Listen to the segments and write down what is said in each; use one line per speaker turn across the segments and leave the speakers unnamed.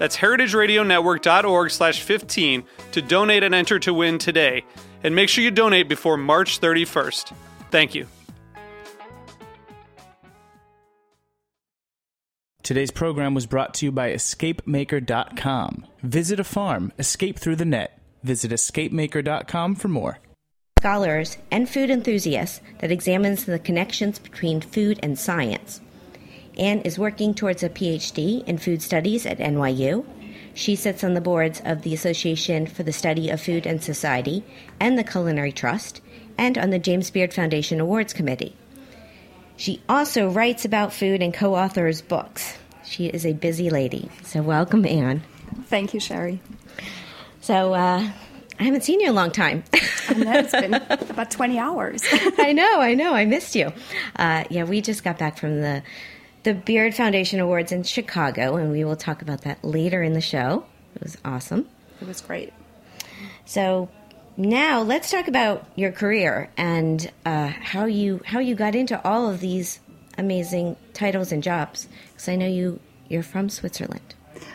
That's heritageradionetwork.org slash 15 to donate and enter to win today. And make sure you donate before March 31st. Thank you.
Today's program was brought to you by EscapeMaker.com. Visit a farm, escape through the net. Visit EscapeMaker.com for more.
Scholars and food enthusiasts that examines the connections between food and science. Anne is working towards a PhD in food studies at NYU. She sits on the boards of the Association for the Study of Food and Society and the Culinary Trust, and on the James Beard Foundation Awards Committee. She also writes about food and co authors books. She is a busy lady. So, welcome, Anne.
Thank you, Shari.
So, uh, I haven't seen you in a long time.
I know, it's been about 20 hours.
I know, I know. I missed you. Uh, yeah, we just got back from the the Beard Foundation Awards in Chicago, and we will talk about that later in the show. It was awesome.
It was great.
So now let's talk about your career and uh, how you how you got into all of these amazing titles and jobs. Because I know you you're from Switzerland.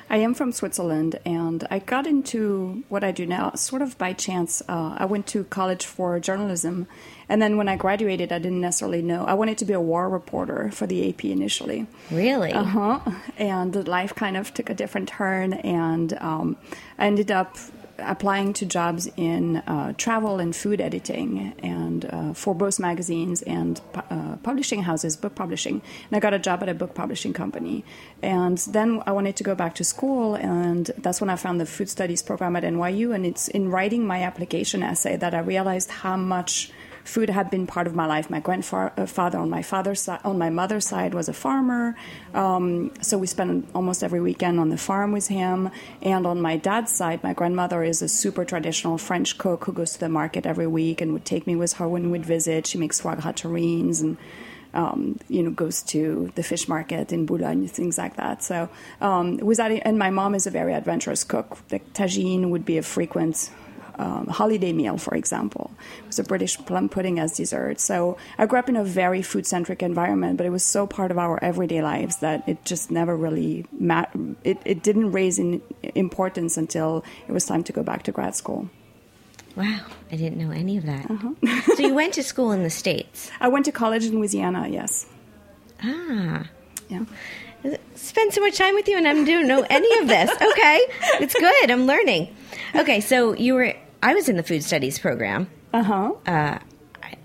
I am from Switzerland, and I got into what I do now sort of by chance. Uh, I went to college for journalism, and then when I graduated, I didn't necessarily know. I wanted to be a war reporter for the AP initially.
Really?
Uh huh. And life kind of took a different turn, and um, I ended up applying to jobs in uh, travel and food editing and uh, for both magazines and uh, publishing houses book publishing. And i got a job at a book publishing company. And then i wanted to go back to school and that's when i found the food studies program at nyu and it's in writing my application essay that i realized how much food had been part of my life. My grandfather on my father's side, on my mother's side, was a farmer, um, so we spent almost every weekend on the farm with him. And on my dad's side, my grandmother is a super traditional French cook who goes to the market every week and would take me with her when we'd visit. She makes foie gras terrines and. Um, you know, goes to the fish market in Boulogne, things like that. So, um, was that, and my mom is a very adventurous cook. The tagine would be a frequent um, holiday meal, for example. It was a British plum pudding as dessert. So I grew up in a very food centric environment, but it was so part of our everyday lives that it just never really mat- it, it didn't raise in importance until it was time to go back to grad school.
Wow, I didn't know any of that. Uh-huh. so you went to school in the States?
I went to college in Louisiana, yes.
Ah.
Yeah
spend so much time with you and I don't know any of this. Okay, it's good. I'm learning. Okay, so you were I was in the food studies program.
Uh-huh.
Uh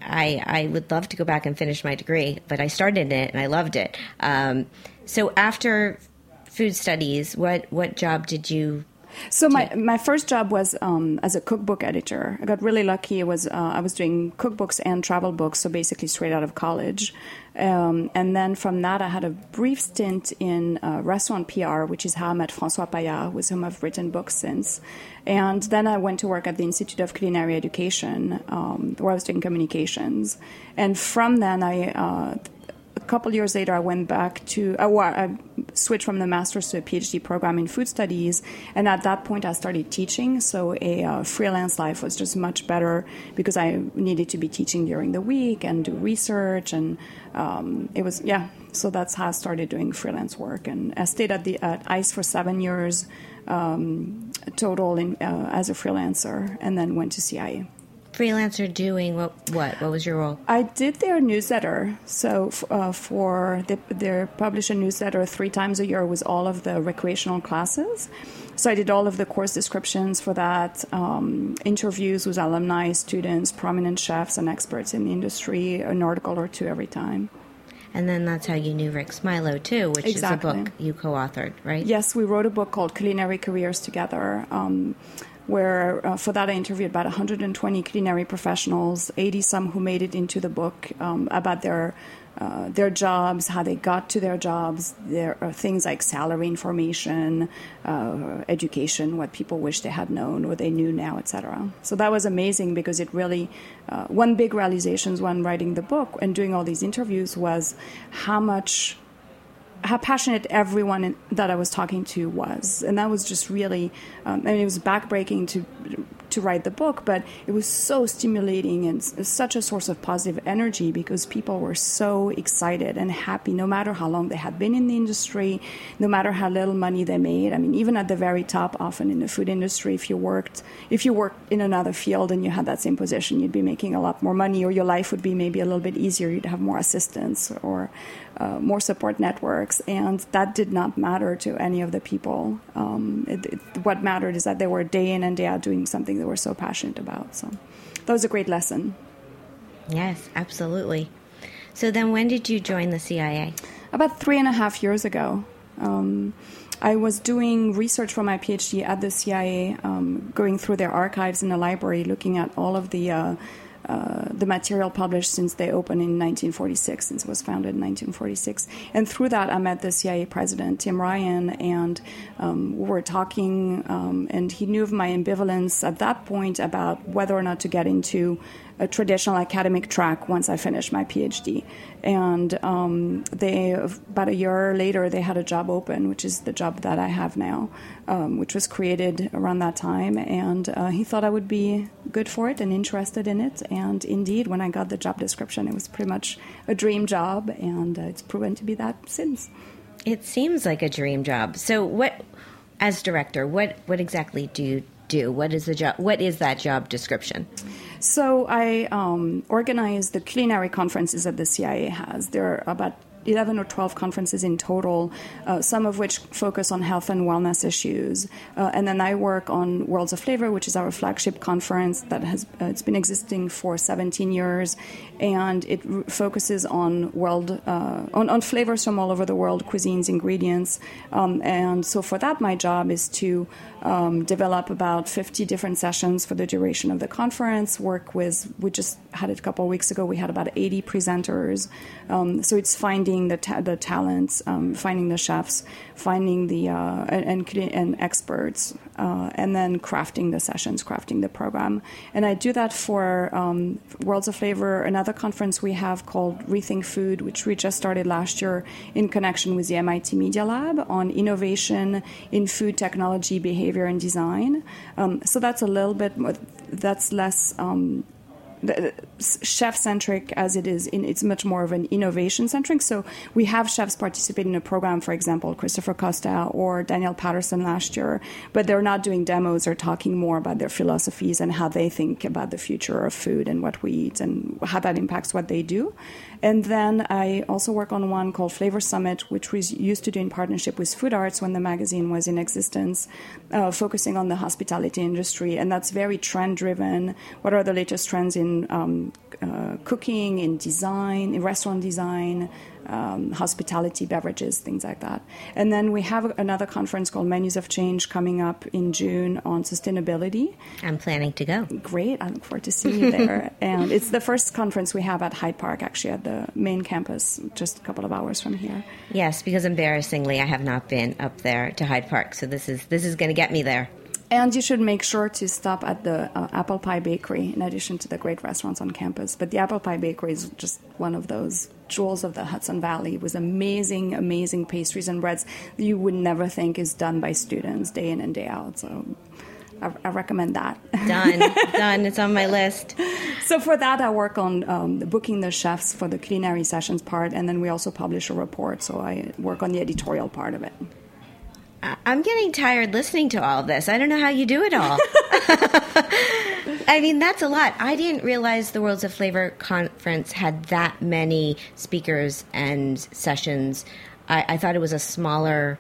I I would love to go back and finish my degree, but I started it and I loved it. Um, so after food studies, what what job did you
so my my first job was um, as a cookbook editor. I got really lucky. It was uh, I was doing cookbooks and travel books, so basically straight out of college. Um, and then from that, I had a brief stint in uh, restaurant PR, which is how I met François Payard, with whom I've written books since. And then I went to work at the Institute of Culinary Education, um, where I was doing communications. And from then, I uh, a couple years later, I went back to, uh, well, I switched from the master's to a PhD program in food studies. And at that point, I started teaching. So a uh, freelance life was just much better because I needed to be teaching during the week and do research. And um, it was, yeah, so that's how I started doing freelance work. And I stayed at, the, at ICE for seven years um, total in, uh, as a freelancer and then went to CIA
freelancer doing what? What? What was your role?
I did their newsletter. So uh, for the, their publish a newsletter three times a year with all of the recreational classes. so I did all of the course descriptions for that, um, interviews with alumni, students, prominent chefs, and experts in the industry, an article or two every time.
And then that's how you knew Rick Smilow too, which
Exactly.
is a book you co-authored, right?
Yes, we wrote a book called Culinary Careers Together. Um, where uh, for that I interviewed about 120 culinary professionals, 80 some who made it into the book um, about their uh, their jobs, how they got to their jobs. There are things like salary information, uh, education, what people wish they had known or they knew now, etc. So that was amazing because it really uh, one big realization when writing the book and doing all these interviews was how much how passionate everyone that I was talking to was, and that was just really. Um, I mean, it was backbreaking to to write the book, but it was so stimulating and such a source of positive energy because people were so excited and happy, no matter how long they had been in the industry, no matter how little money they made. I mean, even at the very top, often in the food industry, if you worked if you worked in another field and you had that same position, you'd be making a lot more money, or your life would be maybe a little bit easier. You'd have more assistance or uh, more support networks, and that did not matter to any of the people. Um, it, it, what mattered is that they were day in and day out doing something they were so passionate about. So that was a great lesson.
Yes, absolutely. So then when did you join the CIA?
About three and a half years ago. Um, I was doing research for my PhD at the CIA, um, going through their archives in the library, looking at all of the uh, uh, the material published since they opened in 1946, since it was founded in 1946. And through that, I met the CIA president, Tim Ryan, and um, we were talking, um, and he knew of my ambivalence at that point about whether or not to get into a traditional academic track once I finished my PhD. And um, they, about a year later, they had a job open, which is the job that I have now, um, which was created around that time. And uh, he thought I would be good for it and interested in it. And indeed, when I got the job description, it was pretty much a dream job, and uh, it's proven to be that since.
It seems like a dream job. So what as director, what what exactly do you do? What is the job what is that job description?
So I um, organize the culinary conferences that the CIA has. There are about 11 or 12 conferences in total, uh, some of which focus on health and wellness issues. Uh, and then I work on Worlds of Flavor, which is our flagship conference that has uh, it's been existing for 17 years, and it r- focuses on world uh, on, on flavors from all over the world, cuisines, ingredients. Um, and so for that, my job is to um, develop about 50 different sessions for the duration of the conference. Work with we just had it a couple of weeks ago. We had about 80 presenters. Um, so it's finding the ta- the talents, um, finding the chefs, finding the uh, and, and experts, uh, and then crafting the sessions, crafting the program. And I do that for um, Worlds of Flavor, another conference we have called Rethink Food, which we just started last year in connection with the MIT Media Lab on innovation in food technology, behavior, and design. Um, so that's a little bit more, that's less. Um, chef centric as it is in it's much more of an innovation centric so we have chefs participate in a program for example christopher kostow or daniel patterson last year but they're not doing demos or talking more about their philosophies and how they think about the future of food and what we eat and how that impacts what they do and then I also work on one called Flavor Summit, which we used to do in partnership with Food Arts when the magazine was in existence, uh, focusing on the hospitality industry. And that's very trend driven. What are the latest trends in um, uh, cooking, in design, in restaurant design? Um, hospitality, beverages, things like that. And then we have another conference called Menus of Change coming up in June on sustainability.
I'm planning to go.
Great. I look forward to seeing you there. and it's the first conference we have at Hyde Park, actually, at the main campus, just a couple of hours from here.
Yes, because embarrassingly I have not been up there to Hyde Park, so this is this is going to get me there.
And you should make sure to stop at the uh, Apple Pie Bakery in addition to the great restaurants on campus. But the Apple Pie Bakery is just one of those jewels of the Hudson Valley with amazing, amazing pastries and breads you would never think is done by students day in and day out. So I, I recommend that.
Done, done. It's on my list.
So for that, I work on um, booking the chefs for the culinary sessions part, and then we also publish a report. So I work on the editorial part of it.
I'm getting tired listening to all this. I don't know how you do it all. I mean, that's a lot. I didn't realize the Worlds of Flavor conference had that many speakers and sessions. I, I thought it was a smaller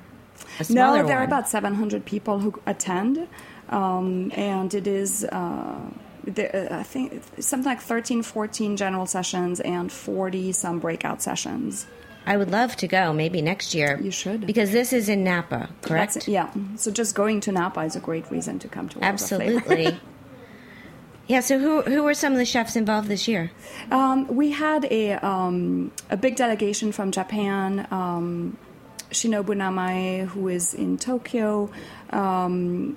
a smaller
no, there are about 700 people who attend, um, and it is. Uh, there, I think something like 13, 14 general sessions and 40 some breakout sessions.
I would love to go. Maybe next year.
You should.
because this is in Napa, correct?
That's- yeah. So just going to Napa is a great reason to come to World
Absolutely. yeah. So who who were some of the chefs involved this year?
Um, we had a um, a big delegation from Japan. Um, Shinobu Namae, who is in Tokyo. Um,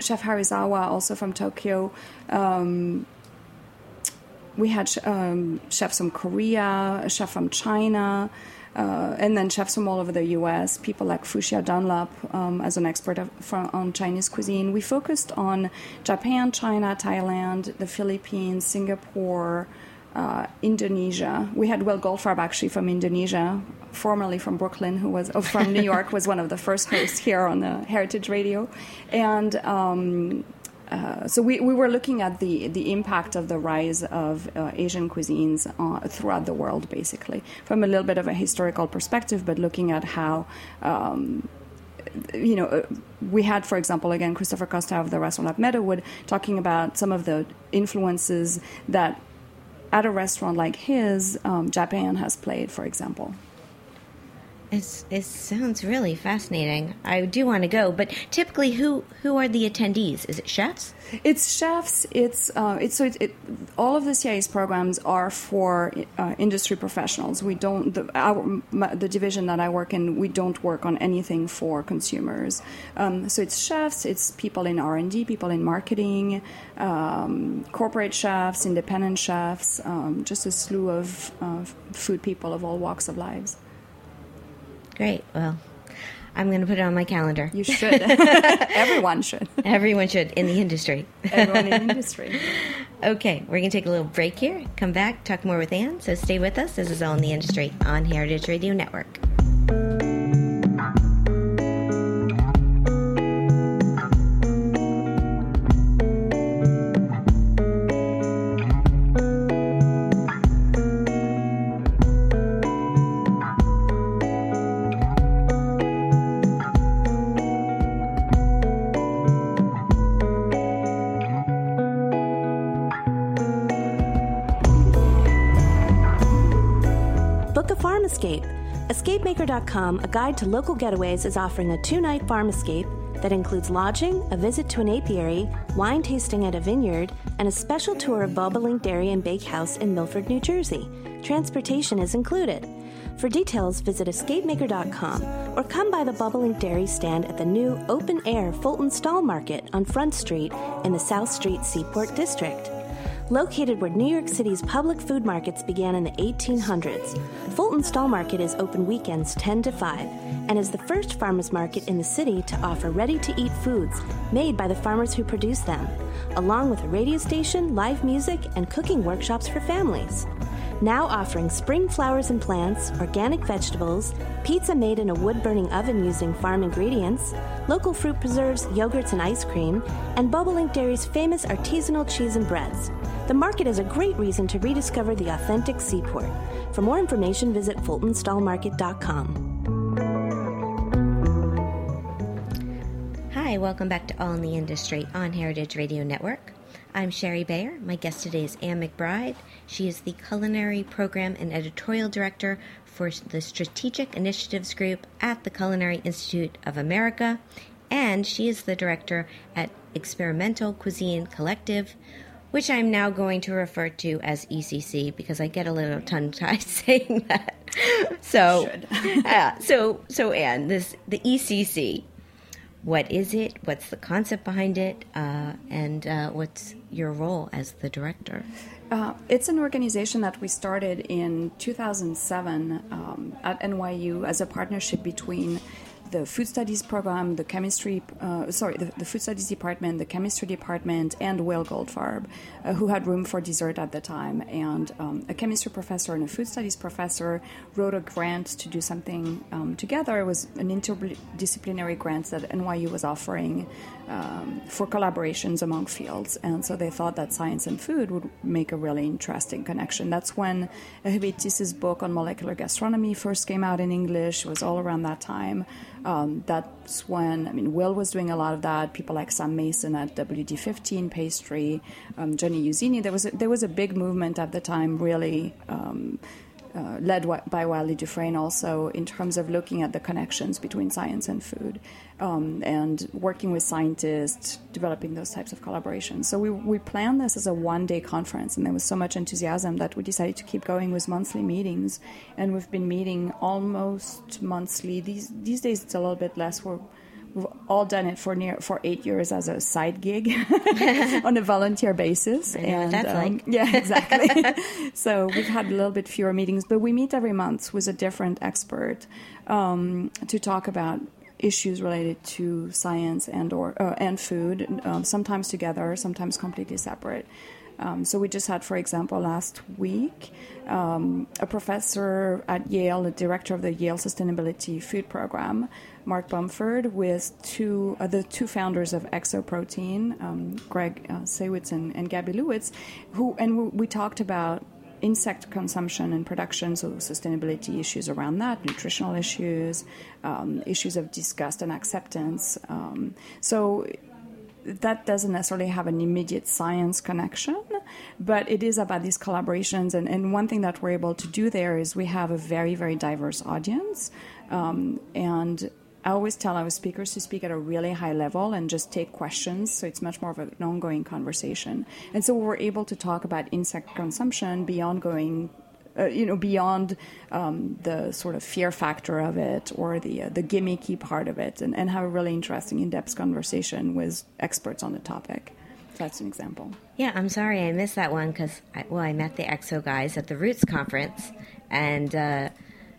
Chef Narisawa, also from Tokyo. We had um, chefs from Korea, a chef from China, uh, and then chefs from all over the U.S. People like Fuchsia Dunlop um, as an expert of, on Chinese cuisine. We focused on Japan, China, Thailand, the Philippines, Singapore, uh, Indonesia. We had Will Goldfarb actually from Indonesia, formerly from Brooklyn, who was oh, from New York, was one of the first hosts here on the Heritage Radio, and. Um, uh, so we, we were looking at the, the impact of the rise of uh, Asian cuisines uh, throughout the world, basically, from a little bit of a historical perspective, but looking at how um, you know, uh, we had, for example, again, Christopher Kostow of the restaurant at Meadowood talking about some of the influences that at a restaurant like his, um, Japan has played, for example.
It's, it sounds really fascinating. I do want to go, but typically, who who are the attendees? Is it chefs?
It's chefs. It's uh, it's so it, it, all of the CIS programs are for uh, industry professionals. We don't the our the division that I work in. We don't work on anything for consumers. Um, so it's chefs. It's people in R and D, people in marketing, um, corporate chefs, independent chefs, um, just a slew of uh, food people of all walks of lives.
Great. Well, I'm going to put it on my calendar.
You should. Everyone should.
Everyone should in the industry.
Everyone in the industry.
Okay, we're going to take a little break here. Come back, talk more with Anne. So stay with us. This is All in the Industry on Heritage Radio Network.
EscapeMaker.com, a guide to local getaways, is offering a two night farm escape that includes lodging, a visit to an apiary, wine tasting at a vineyard, and a special tour of Bobolink Dairy and Bakehouse in Milford, New Jersey. Transportation is included. For details, visit escapemaker.com or come by the Bobolink Dairy stand at the new open air Fulton Stall Market on Front Street in the South Street Seaport District. Located where New York City's public food markets began in the 1800s, Fulton Stall Market is open weekends 10 to 5 and is the first farmers market in the city to offer ready to eat foods made by the farmers who produce them, along with a radio station, live music, and cooking workshops for families. Now offering spring flowers and plants, organic vegetables, pizza made in a wood burning oven using farm ingredients, local fruit preserves, yogurts, and ice cream, and Bobolink Dairy's famous artisanal cheese and breads. The market is a great reason to rediscover the authentic seaport. For more information, visit fultonstallmarket.com.
Hi, welcome back to All in the Industry on Heritage Radio Network. I'm Shari Bayer. My guest today is Anne McBride. She is the Culinary Program and Editorial Director for the Strategic Initiatives Group at the Culinary Institute of America, and she is the director at Experimental Cuisine Collective, which I'm now going to refer to as ECC because I get a little tongue tied saying that. So, uh, so, so Anne, this the ECC what is it? What's the concept behind it? Uh, and uh, what's your role as the director?
Uh, it's an organization that we started in 2007 um, at NYU as a partnership between the food studies program, the chemistry, uh, sorry, the, the, food studies department, the chemistry department, and Will Goldfarb, uh, who had room for dessert at the time. And um, a chemistry professor and a food studies professor wrote a grant to do something um, together. It was an interdisciplinary grant that NYU was offering um, for collaborations among fields. And so they thought that science and food would make a really interesting connection. That's when Hervé This' book on molecular gastronomy first came out in English. It was all around that time. Um, that's when, I mean, Will was doing a lot of that. People like Sam Mason at WD-50 Pastry, um, Johnny Iuzzini. There was, a, there was a big movement at the time, really. Uh, led by Wylie Dufresne also in terms of looking at the connections between science and food um, and working with scientists, developing those types of collaborations. So we, we planned this as a one day conference, and there was so much enthusiasm that we decided to keep going with monthly meetings. And we've been meeting almost monthly. These, these days it's a little bit less. We're We've all done it for near for eight years as a side gig on a volunteer basis.
and um, like.
yeah, exactly. so we've had a little bit fewer meetings, but we meet every month with a different expert um, to talk about issues related to science and or uh, and food, um, sometimes together, sometimes completely separate. Um, so we just had, for example, last week, um, a professor at Yale, the director of the Yale Sustainability Food Program, Mark Bomford, with two uh, the two founders of Exoprotein, um, Greg uh, Sewitz and, and Gabby Lewitz, who and we, we talked about insect consumption and production, so sustainability issues around that, nutritional issues, um, issues of disgust and acceptance. Um, so that doesn't necessarily have an immediate science connection, but it is about these collaborations. And, and one thing that we're able to do there is we have a very, very diverse audience. Um, and I always tell our speakers to speak at a really high level and just take questions, so it's much more of an ongoing conversation. And so we're able to talk about insect consumption beyond going uh, you know, beyond um, the sort of fear factor of it or the uh, the gimmicky part of it, and, and have a really interesting, in-depth conversation with experts on the topic. So That's an example.
Yeah, I'm sorry I missed that one because well, I met the EXO guys at the Roots conference and uh,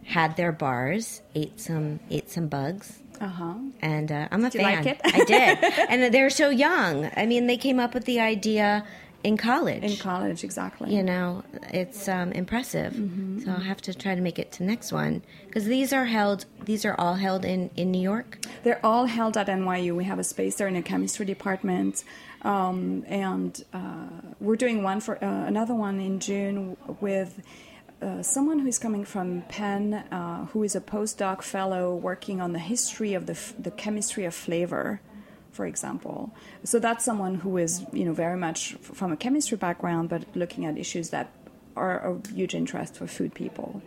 had their bars, ate some ate some bugs.
Uh-huh.
And uh, I'm a
did
fan.
Like it?
I did, and they're so young. I mean, they came up with the idea in college.
In college, exactly.
You know, it's um, impressive. Mm-hmm. So I'll have to try to make it to next one because these are held. These are all held in in New York.
They're all held at NYU. We have a space there in the chemistry department, um, and uh, we're doing one for uh, another one in June with. Uh, someone who is coming from Penn, uh, who is a postdoc fellow working on the history of the, f- the chemistry of flavor for example. So that's someone who is, you know, very much from a chemistry background, but looking at issues that are of huge interest for food people.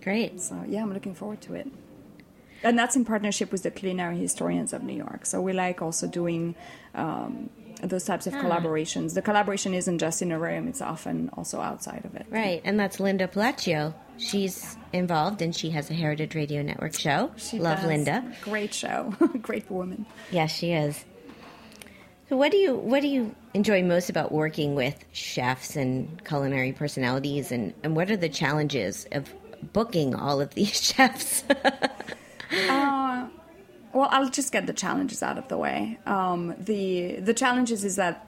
Great.
So yeah, I'm looking forward to it. And that's in partnership with the culinary historians of New York. So we like also doing um, those types of ah. collaborations. The collaboration isn't just in a room; it's often also outside of it.
Right, and that's Linda Pelaccio. She's involved, and she has a Heritage Radio Network show.
She
Love
does.
Linda.
Great show. Great woman.
Yes, she is. So, what do you what do you enjoy most about working with chefs and culinary personalities, and, and what are the challenges of booking all of these chefs?
uh, well, I'll just get the challenges out of the way. Um, the the challenges is that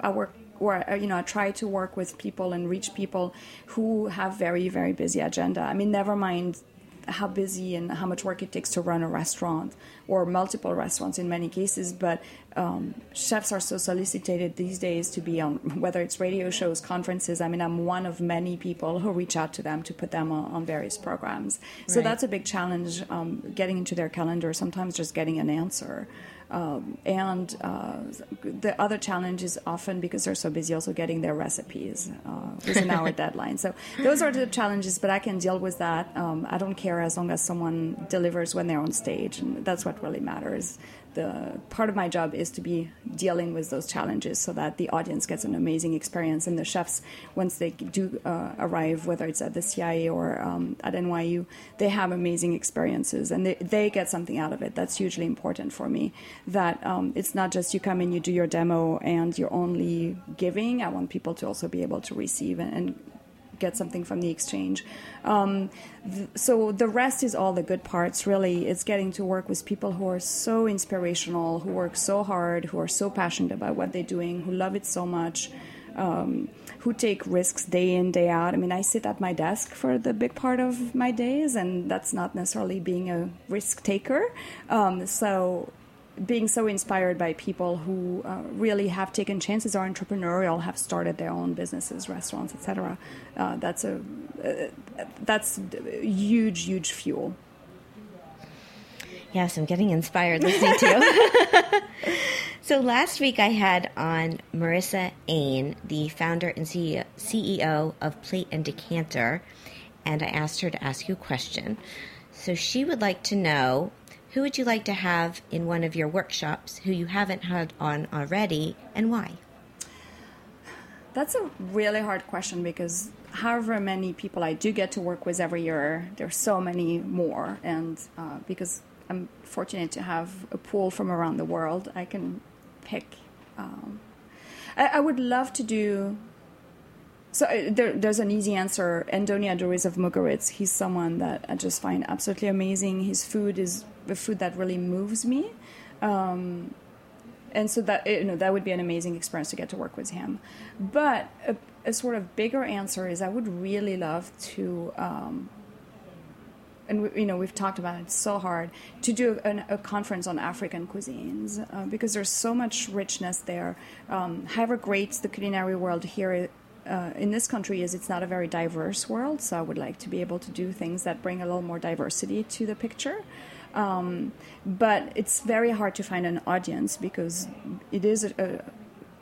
I work or uh, you know I try to work with people and reach people who have very very busy agenda. I mean, never mind how busy and how much work it takes to run a restaurant or multiple restaurants in many cases. But um, chefs are so solicited these days to be on whether it's radio shows, conferences. I mean, I'm one of many people who reach out to them to put them on, on various programs. So right. that's a big challenge um, getting into their calendar, sometimes just getting an answer. Um, and uh, the other challenge is often because they're so busy also getting their recipes uh, within our deadline. So those are the challenges, but I can deal with that. Um, I don't care as long as someone delivers when they're on stage, and that's what really matters the part of my job is to be dealing with those challenges so that the audience gets an amazing experience. And the chefs once they do uh, arrive whether it's at the cia or um, at nyu they have amazing experiences and they, they get something out of it that's hugely important for me. That um, it's not just you come in you do your demo and you're only giving. I want people to also be able to receive and, and get something from the exchange. Um, th- so the rest is all the good parts, really. It's getting to work with people who are so inspirational, who work so hard, who are so passionate about what they're doing, who love it so much. Um, who take risks day in day out. I mean, I sit at my desk for the big part of my days, and that's not necessarily being a risk taker. Um, so being so inspired by people who uh, really have taken chances, are entrepreneurial, have started their own businesses, restaurants, etc. Uh, that's a uh, that's huge, huge fuel.
Yes, I'm getting inspired listening to you. so last week I had on Marissa Ain, the founder and CEO of Plate and Decanter, and I asked her to ask you a question. So she would like to know who would you like to have in one of your workshops who you haven't had on already and why?
That's a really hard question because however many people I do get to work with every year, there's so many more. And uh, because I'm fortunate to have a pool from around the world, I can pick. Um, I, I, would love to do. So uh, there, there's an easy answer. Andoni Aduriz of Mugaritz. He's someone that I just find absolutely amazing. His food is the food that really moves me. Um, and so that you know that would be an amazing experience to get to work with him. But a, a sort of bigger answer is I would really love to um, and we, you know we've talked about it so hard to do an, a conference on African cuisines uh, because there's so much richness there. Um, however great the culinary world here uh, in this country is, it's not a very diverse world. So I would like to be able to do things that bring a little more diversity to the picture. Um, but it's very hard to find an audience because it is a, a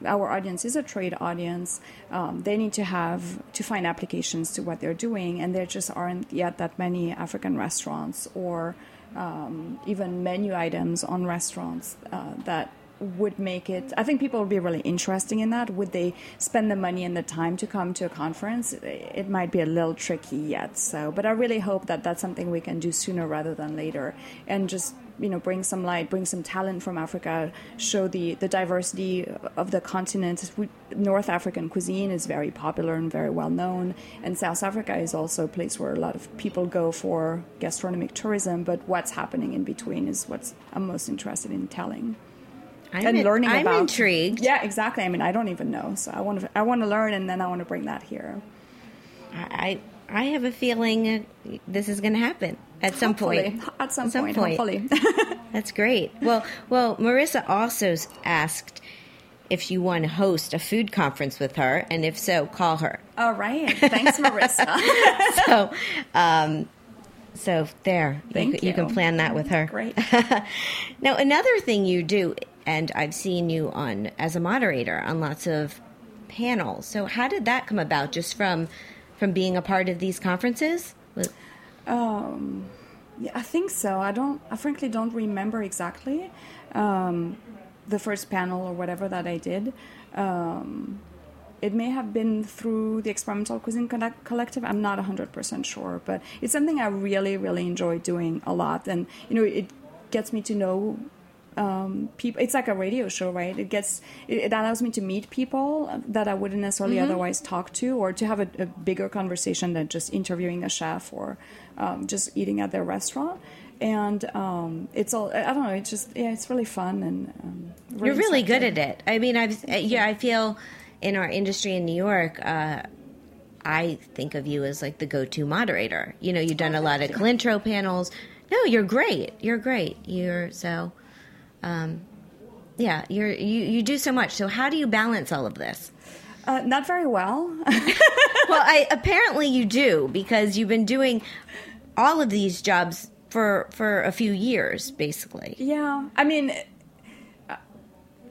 our audience is a trade audience. Um, they need to have to find applications to what they're doing, and there just aren't yet that many African restaurants or um, even menu items on restaurants uh, that would make it i think people would be really interesting in that would they spend the money and the time to come to a conference it might be a little tricky yet so but i really hope that that's something we can do sooner rather than later and just you know bring some light, bring some talent from Africa, show the the diversity of the continent. North African cuisine is very popular and very well known, and South Africa is also a place where a lot of people go for gastronomic tourism. But what's happening in between is what's I'm most interested in telling.
I'm and learning I'm about. intrigued.
Yeah, exactly. I mean, I don't even know, so I want to I want to learn, and then I want to bring that here.
I I have a feeling this is going to happen at some
hopefully.
point.
At some, at some point, point, hopefully.
That's great. Well, well, Marissa also asked if you want to host a food conference with her, and if so, call her.
All right. Thanks, Marissa.
so, um, so there,
Thank
you, you. you can plan that with her.
Great.
now, another thing you do, and I've seen you on as a moderator on lots of panels. So, how did that come about? Just from from being a part of these conferences?
Um, yeah, I think so. I don't. I frankly don't remember exactly um, the first panel or whatever that I did. Um, it may have been through the experimental cuisine collective i'm not 100% sure but it's something i really really enjoy doing a lot and you know it gets me to know um, people. It's like a radio show, right? It gets it, it, allows me to meet people that I wouldn't necessarily mm-hmm. otherwise talk to, or to have a, a, bigger conversation than just interviewing a chef or um, just eating at their restaurant. And um, it's all I don't know. It's just yeah, it's really fun and um,
really you're really good at it. I mean, I've yeah, I feel in our industry in New York. Uh, I think of you as like the go-to moderator. You know, you've done oh, a lot of Culintro panels. No, you're great. You're great. You're so um, yeah, you're you, you do so much. So how do you balance all of this?
Uh, not very well.
well, I apparently you do because you've been doing all of these jobs for for a few years, basically.
Yeah, I mean, uh,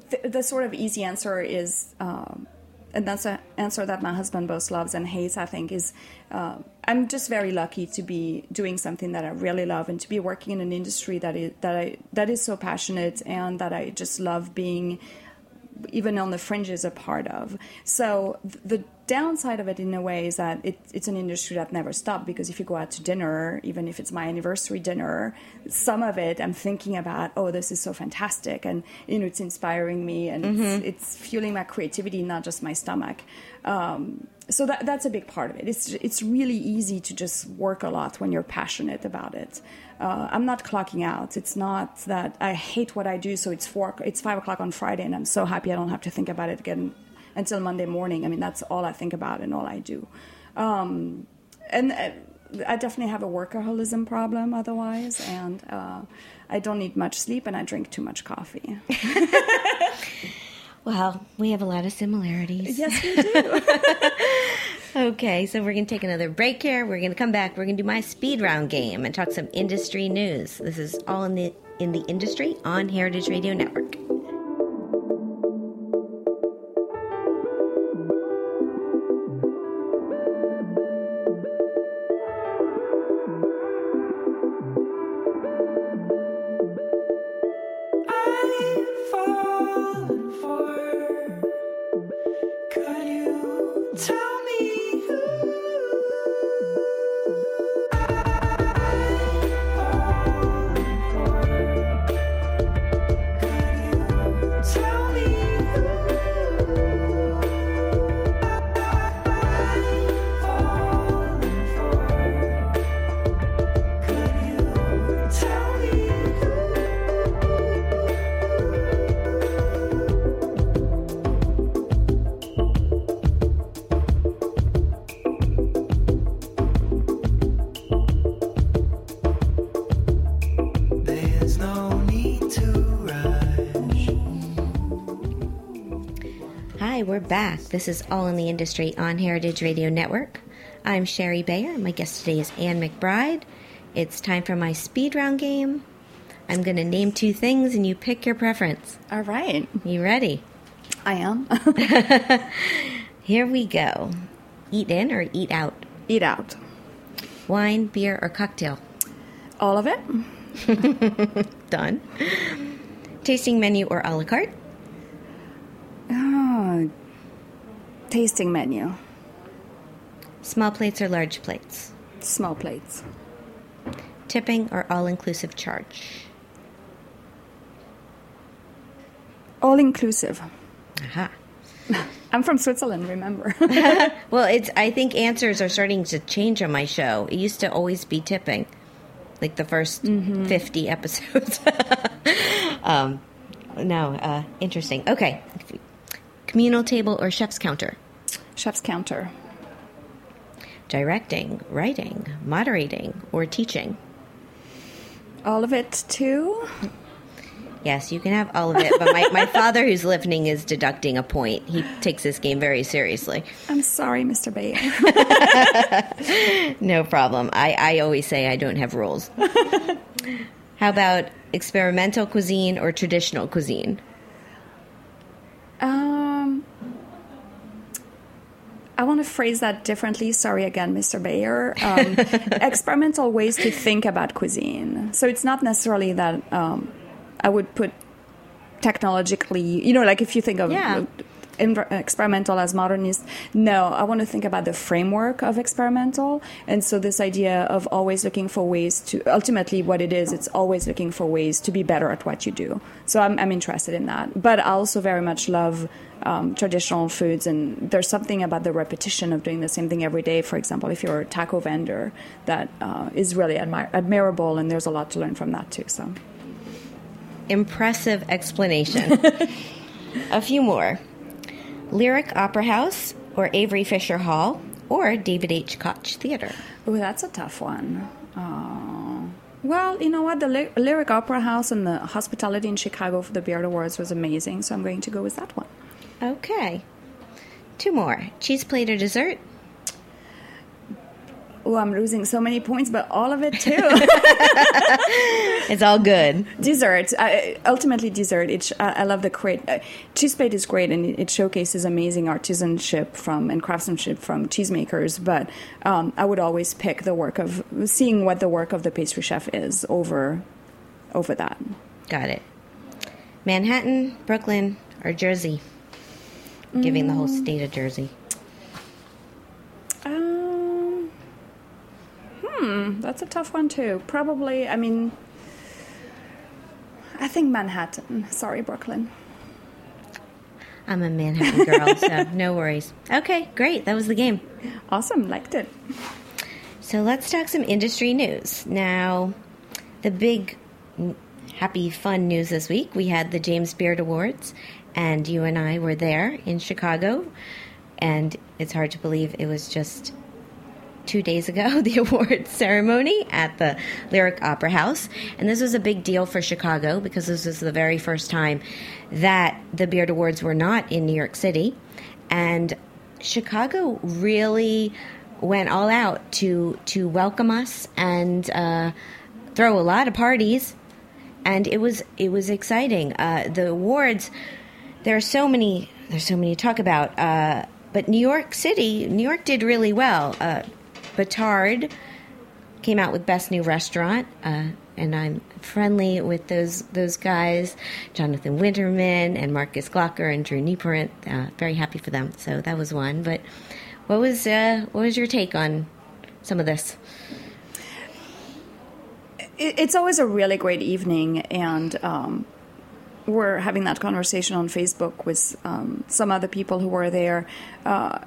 the, the sort of easy answer is um, and that's an answer that my husband both loves and hates. I think is uh, I'm just very lucky to be doing something that I really love and to be working in an industry that is that I that is so passionate and that I just love being even on the fringes a part of. So the downside of it in a way is that it, it's an industry that never stops because if you go out to dinner, even if it's my anniversary dinner, some of it I'm thinking about, oh, this is so fantastic. And, you know, it's inspiring me and mm-hmm. it's, it's, fueling my creativity, not just my stomach. Um, so that, that's a big part of it. It's, it's really easy to just work a lot when you're passionate about it. Uh, I'm not clocking out. It's not that I hate what I do, so it's four, it's five o'clock on Friday, and I'm so happy I don't have to think about it again until Monday morning. I mean, that's all I think about and all I do. Um, and uh, I definitely have a workaholism problem otherwise, and uh, I don't need much sleep, and I drink too much coffee.
Well, we have a lot of similarities.
yes, we do.
Okay, so we're going to take another break here. We're going to come back. We're going to do my speed round game and talk some industry news. This is all in the in the industry on Heritage Radio Network. This is All in the Industry on Heritage Radio Network. I'm Shari Bayer. My guest today is Anne McBride. It's time for my speed round game. I'm going to name two things and you pick your preference.
All right,
You ready?
I am.
Here we go. Eat in or eat out?
Eat out.
Wine, beer, or cocktail?
All of it.
Done. Tasting menu or a la carte?
Oh, tasting menu.
Small plates or large plates?
Small plates.
Tipping or all inclusive charge?
All inclusive.
Aha.
I'm from Switzerland, remember?
Well, it's. I think answers are starting to change on my show. It used to always be tipping, like the 1st fifty episodes. um, no, uh, interesting. Okay, communal table or chef's counter.
Chef's counter.
Directing, writing, moderating, or teaching.
All of it too.
Yes, you can have all of it, but my, my father, who's listening, is deducting a point. He takes this game very seriously.
I'm sorry, Mr. Bayer.
No problem. I, I always say I don't have rules. How about experimental cuisine or traditional cuisine?
I want to phrase that differently. Sorry again, Mr. Bayer. Um, experimental ways to think about cuisine. So it's not necessarily that um, I would put technologically, you know, like if you think of
Yeah.
experimental as modernist. No, I want to think about the framework of experimental. And so this idea of always looking for ways to, ultimately what it is, it's always looking for ways to be better at what you do. So I'm, I'm interested in that. But I also very much love um, traditional foods. And there's something about the repetition of doing the same thing every day. For example, if you're a taco vendor, that uh, is really admir- admirable. And there's a lot to learn from that too. So.
Impressive explanation. a few more. Lyric Opera House or Avery Fisher Hall or David H. Koch Theater.
Oh, that's a tough one. Uh, well, you know what? The Ly- Lyric Opera House and the hospitality in Chicago for the Beard Awards was amazing, so I'm going to go with that one.
Okay. Two more. Cheese plate or dessert?
Oh, I'm losing so many points, but all of it too.
It's all good.
dessert, uh, ultimately dessert. It, I I love the create. Uh, cheese plate is great, and it, it showcases amazing artisanship from and craftsmanship from cheesemakers. But um, I would always pick the work of seeing what the work of the pastry chef is over over that.
Got it. Manhattan, Brooklyn, or Jersey? Giving the whole state of Jersey.
Um, hmm, that's a tough one too. Probably, I mean, I think Manhattan. Sorry, Brooklyn.
I'm a Manhattan girl, so no worries. Okay, great. That was the game.
Awesome, liked it.
So let's talk some industry news. Now, the big mm, happy fun news this week we had the James Beard Awards, and you and I were there in Chicago, and it's hard to believe it was just two days ago, the awards ceremony at the Lyric Opera House. And this was a big deal for Chicago because this was the very first time that the Beard Awards were not in New York City. And Chicago really went all out to to welcome us and uh, throw a lot of parties, and it was it was exciting. Uh, the awards, there are so many there's so many to talk about, uh, but New York City, New York did really well. Uh, Batard came out with best new restaurant. Uh, and I'm friendly with those those guys, Jonathan Winterman and Markus Glocker and Drew Nieporent. Uh, very happy for them. So that was one. But what was uh, what was your take on some of this?
it's always a really great evening, and um, we're having that conversation on Facebook with um, some other people who were there. Uh,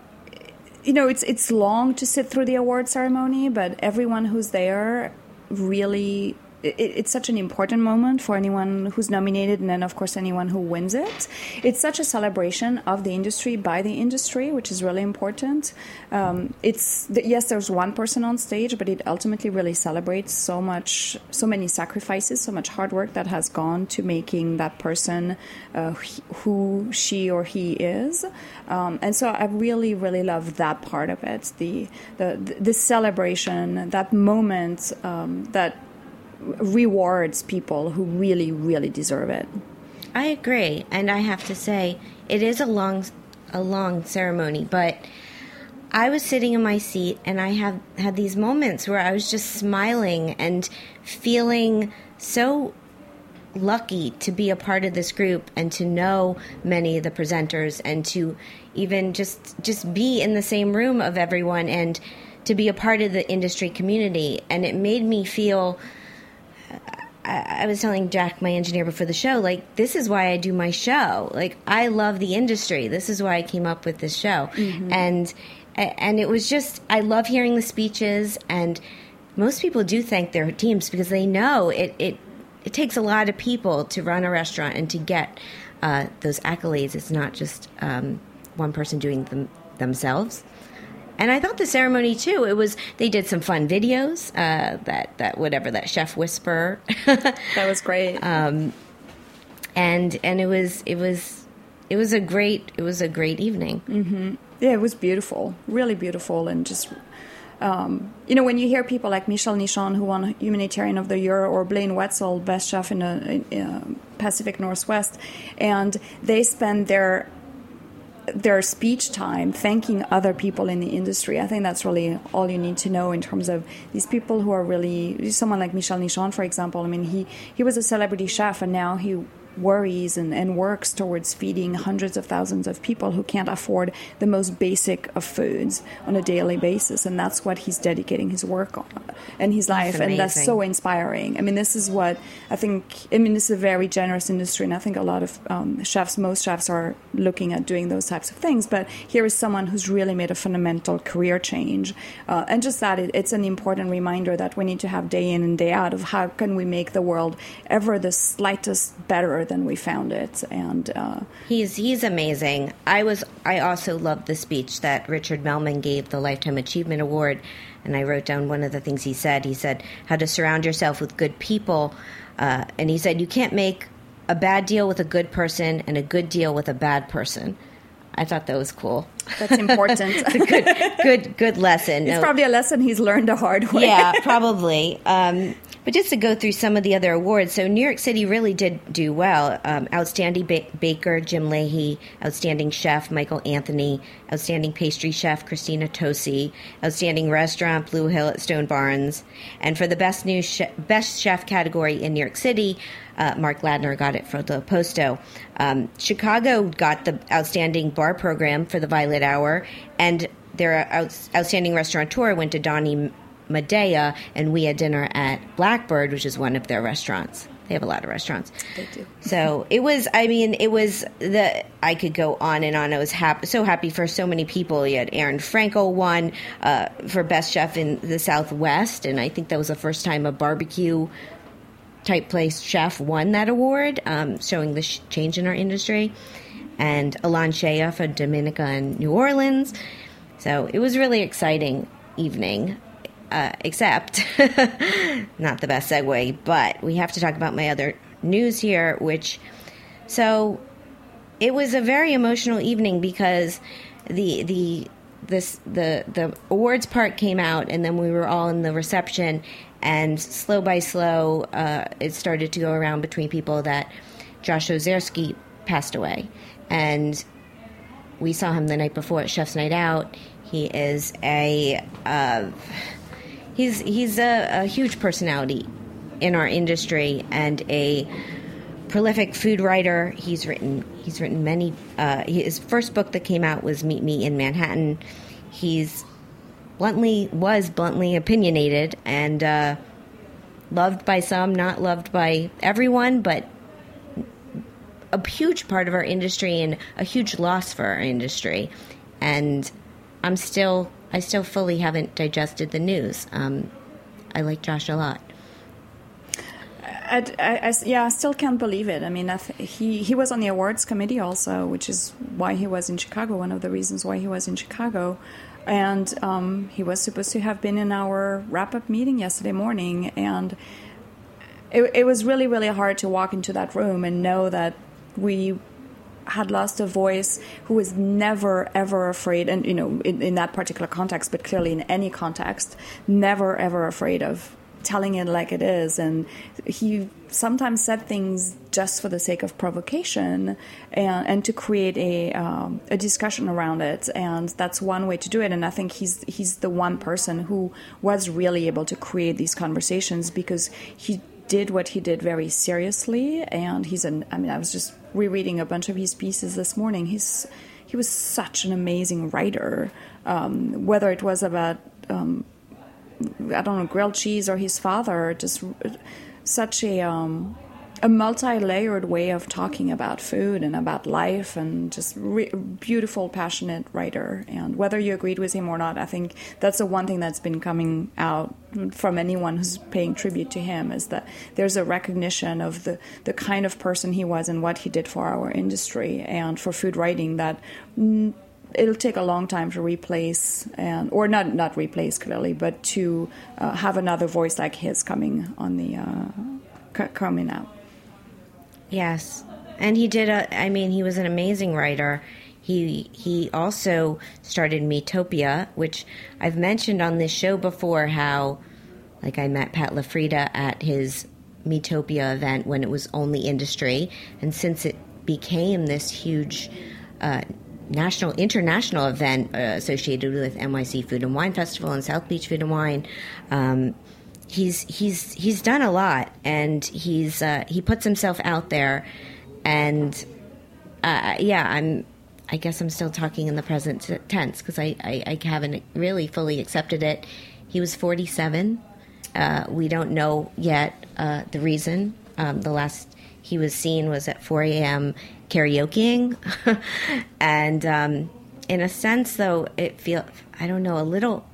you know, it's it's long to sit through the award ceremony, but everyone who's there really. It, it's such an important moment for anyone who's nominated, and then, of course, anyone who wins it. It's such a celebration of the industry by the industry, which is really important. Um, it's yes, there's one person on stage, but it ultimately really celebrates so much, so many sacrifices, so much hard work that has gone to making that person uh, who she or he is. Um, and so I really, really love that part of it the the the celebration, that moment um, that rewards people who really, really deserve it.
I agree, and I have to say it is a long, a long ceremony. But I was sitting in my seat, and I have had these moments where I was just smiling and feeling so lucky to be a part of this group and to know many of the presenters and to even just just be in the same room of everyone and to be a part of the industry community and it made me feel I, I was telling Jack, my engineer, before the show, like this is why I do my show. Like I love the industry. This is why I came up with this show, and and it was just I love hearing the speeches, and most people do thank their teams because they know it it it takes a lot of people to run a restaurant and to get uh, those accolades. It's not just um, one person doing them themselves. And I thought the ceremony too. It was they did some fun videos. Uh, that that whatever that chef whisper,
That was great.
and and it was it was it was a great it was a great evening.
Yeah, it was beautiful, really beautiful, and just um, you know when you hear people like Michel Nischan, who won Humanitarian of the Year, or Blaine Wetzel, best chef in the uh, Pacific Northwest, and they spend their their speech time thanking other people in the industry. I think that's really all you need to know in terms of these people who are really someone like Michel Nischan, for example. I mean, he he was a celebrity chef, and now he worries and, and works towards feeding hundreds of thousands of people who can't afford the most basic of foods on a daily basis. And that's what he's dedicating his work on and his life. And that's so inspiring. I mean this is what i think i mean this is a very generous industry and i think a lot of um, chefs most chefs are looking at doing those types of things. But here is someone who's really made a fundamental career change. Uh, and just that it, it's an important reminder that we need to have day in and day out of how can we make the world ever the slightest better than we found it and uh,
He's he's amazing. I was I also loved the speech that Richard Melman gave the Lifetime Achievement Award, and I wrote down one of the things he said. He said how to surround yourself with good people, uh, and he said you can't make a bad deal with a good person and a good deal with a bad person. I thought that was cool.
that's important
good, good, good lesson.
it's
No-
probably a lesson he's learned the hard way
yeah, probably. Um, but just to go through some of the other awards, so New York City really did do well. Um, outstanding ba- baker Jim Lahey, outstanding chef Michael Anthony, outstanding pastry chef Christina Tosi, outstanding restaurant Blue Hill at Stone Barns, and for the best new best chef category in New York City, uh, Mark Ladner got it for Del Posto. Um, Chicago got the outstanding bar program for the Violet Hour, and their out- outstanding restaurateur went to Donnie Madia, and we had dinner at Blackbird, which is one of their restaurants. They have a lot of restaurants.
They do.
So it was. I mean, it was the. I could go on and on. I was happy, so happy for so many people. You had Aaron Franklin won uh, for best chef in the Southwest, and I think that was the first time a barbecue type place chef won that award, um, showing the sh- change in our industry. And Alon Shaya for Domenica and New Orleans. So it was really exciting. evening, uh, except not the best segue, but we have to talk about my other news here, which so it was a very emotional evening because the the this the the awards part came out and then we were all in the reception and slow by slow uh, it started to go around between people that Josh Ozersky passed away and we saw him the night before at Chef's Night Out. He is a uh, he's he's a, a huge personality in our industry and a prolific food writer. He's written he's written many. Uh, his first book that came out was Meat Me in Manhattan. He's bluntly was bluntly opinionated and uh, loved by some, not loved by everyone, but a huge part of our industry and a huge loss for our industry. And I'm still I still fully haven't digested the news. Um, I like Josh a lot.
I, I- I- yeah, I still can't believe it. I mean, th- he he was on the awards committee also, which is why he was in Chicago. One of the reasons why he was in Chicago, and um, he was supposed to have been in our wrap up meeting yesterday morning, and it, it was really really hard to walk into that room and know that we had lost a voice who was never ever afraid and you know in, in that particular context but clearly in any context never ever afraid of telling it like it is. And he sometimes said things just for the sake of provocation and, and to create a, um, a discussion around it. And that's one way to do it. And i think he's he's the one person who was really able to create these conversations because he did what he did very seriously and he's an i mean i was just rereading a bunch of his pieces this morning. He's he was such an amazing writer. Um, whether it was about um, i don't know grilled cheese or his father just such a um, a multi-layered way of talking about food and about life and just re- beautiful passionate writer. And whether you agreed with him or not i think that's the one thing that's been coming out from anyone who's paying tribute to him is that there's a recognition of the, the kind of person he was and what he did for our industry. And for food writing that it'll take a long time to replace and or not not replace clearly but to uh, have another voice like his coming on the uh, c- coming out
Yes, and he did. A, I mean, he was an amazing writer. He he also started Meatopia, which I've mentioned on this show before. How, like, I met Pat LaFrieda at his Meatopia event when it was only industry, and since it became this huge. Uh, National, international event uh, associated with NYC Food and Wine Festival and South Beach Food and Wine. Um, he's he's he's done a lot and he's uh, he puts himself out there and uh, yeah i'm i guess i'm still talking in the present tense because I, I i haven't really fully accepted it. He was 47 uh, we don't know yet uh, the reason. Um, the last he was seen was at 4 a.m karaokeing. And um, in a sense though it feel i don't know a little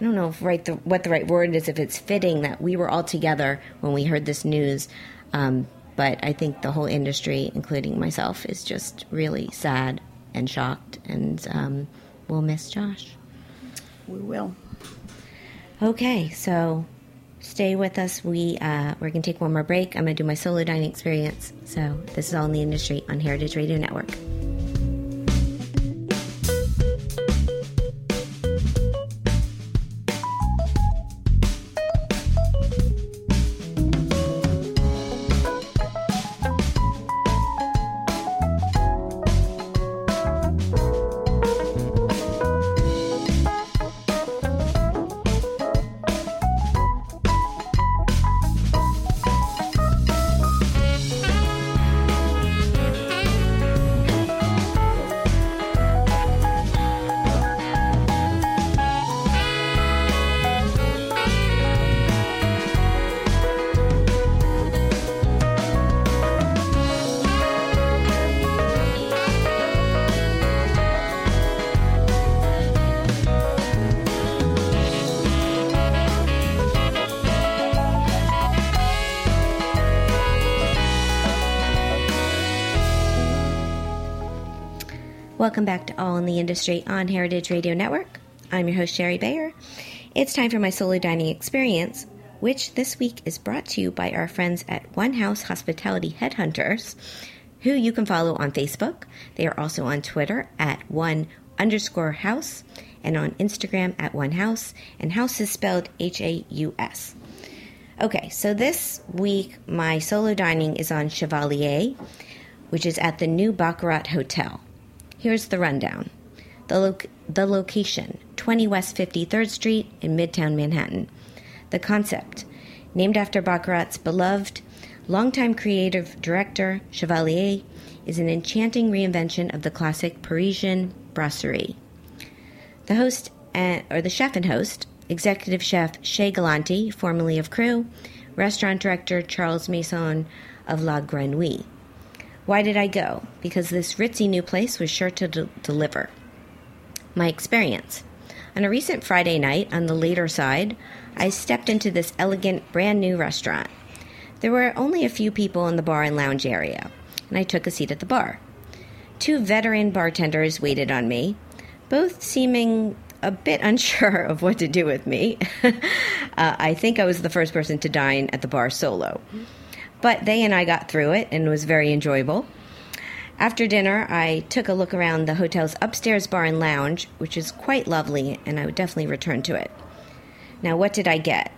I don't know if right the, what the right word is, if it's fitting that we were all together when we heard this news. Um, but I think the whole industry, including myself, is just really sad and shocked, and um, we'll miss Josh.
we will
Okay, so stay with us. We uh, we're gonna take one more break. I'm gonna do my solo dining experience. So this is all in the industry on Heritage Radio Network. Welcome back to All in the Industry on Heritage Radio Network. I'm your host, Shari Bayer. It's time for my solo dining experience, which this week is brought to you by our friends at One Haus Hospitality Headhunters, who you can follow on Facebook. They are also on Twitter at one underscore house and on Instagram at one house, and house is spelled H A U S. Okay, so this week my solo dining is on Chevalier, which is at the new Baccarat Hotel. Here's the rundown. The, loc- the location 20 West 53rd Street in Midtown Manhattan. The concept named after Baccarat's beloved longtime creative director, Chevalier, is an enchanting reinvention of the classic Parisian brasserie. The host, uh, or the chef and host, executive chef Shea Gallante, formerly of Cru, restaurant director Charles Masson of La Grenouille. Why did I go? Because this ritzy new place was sure to de- deliver. My experience. On a recent Friday night, on the later side, I stepped into this elegant, brand new restaurant. There were only a few people in the bar and lounge area, and I took a seat at the bar. Two veteran bartenders waited on me, both seeming a bit unsure of what to do with me. uh, I think I was the first person to dine at the bar solo. But they and I got through it and it was very enjoyable. After dinner, I took a look around the hotel's upstairs bar and lounge, which is quite lovely, and I would definitely return to it. Now, what did I get?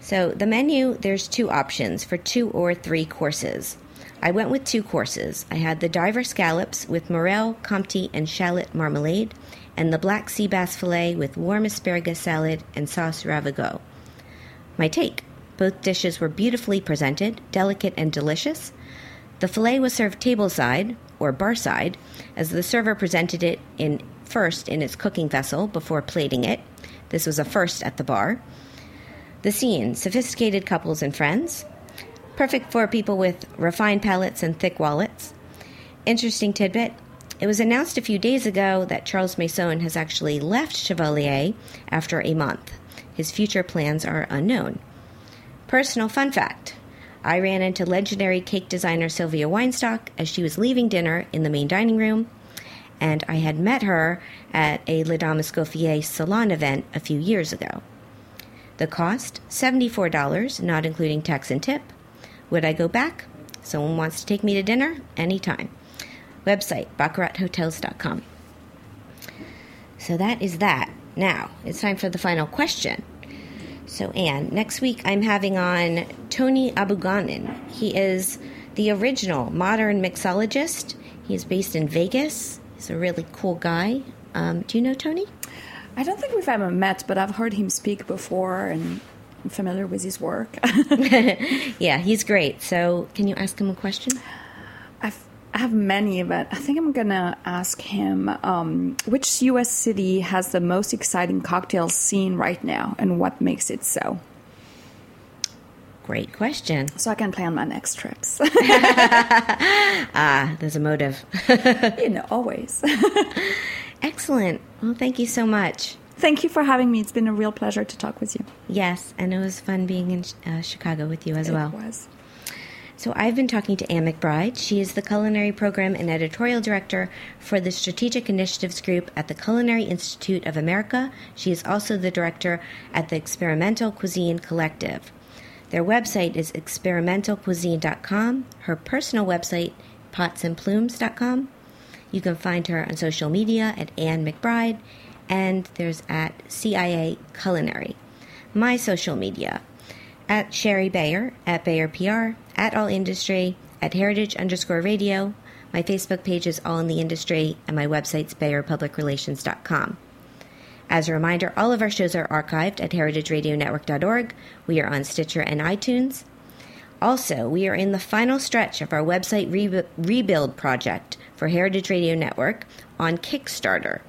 So, the menu, there's two options for two or three courses. I went with two courses. I had the diver scallops with morel, comté, and shallot marmalade, and the black sea bass fillet with warm asparagus salad and sauce ravigote. My take both dishes were beautifully presented, delicate, and delicious. The filet was served tableside, or barside, as the server presented it in first in its cooking vessel before plating it. This was a first at the bar. The scene sophisticated couples and friends. Perfect for people with refined palates and thick wallets. Interesting tidbit it was announced a few days ago that Charles Masson has actually left Chevalier after a month. His future plans are unknown. Personal fun fact I ran into legendary cake designer Sylvia Weinstock as she was leaving dinner in the main dining room, and I had met her at a Le Dame Escoffier salon event a few years ago. The cost $74, not including tax and tip. Would I go back? Someone wants to take me to dinner? Anytime. Website baccarathotels.com. So that is that. Now, it's time for the final question. So, Anne, next week I'm having on Tony Abou-Ganim. He is the original modern mixologist. He is based in Vegas. He's a really cool guy. Um, do you know Tony?
I don't think we've ever met, but I've heard him speak before and I'm familiar with his work.
Yeah, he's great. So, can you ask him a question?
I've, many, but I think I'm gonna ask him um, which U.S. city has the most exciting cocktail scene right now, and what makes it so.
Great question.
So I can plan my next trips.
Ah, there's a motive.
you know, always.
Excellent. Well, thank you so much.
Thank you for having me. It's been a real pleasure to talk with you.
Yes, and it was fun being in uh, Chicago with you as well.
It was.
So I've been talking to Anne McBride. She is the culinary program and editorial director for the Strategic Initiatives Group at the Culinary Institute of America. She is also the director at the Experimental Cuisine Collective. Their website is experimentalcuisine.com. Her personal website, potsandplumes.com. You can find her on social media at Anne McBride, and there's at CIA Culinary. My social media, at Shari Bayer, at Bayer PR, at All Industry, at Heritage underscore radio. My Facebook page is All in the Industry, and my website's BayerPublicRelations.com. As a reminder, all of our shows are archived at heritageradionetwork.org. We are on Stitcher and iTunes. Also, we are in the final stretch of our website re- rebuild project for Heritage Radio Network on Kickstarter.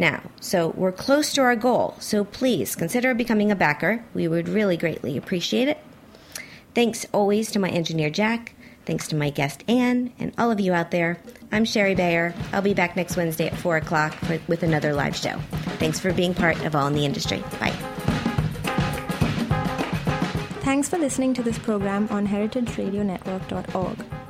Now, so we're close to our goal, so please consider becoming a backer. We would really greatly appreciate it. Thanks always to my engineer Jack. Thanks to my guest Anne and all of you out there. I'm Shari Bayer. I'll be back next Wednesday at 4 o'clock with another live show. Thanks for being part of All in the Industry. Bye.
Thanks for listening to this program on heritageradionetwork.org.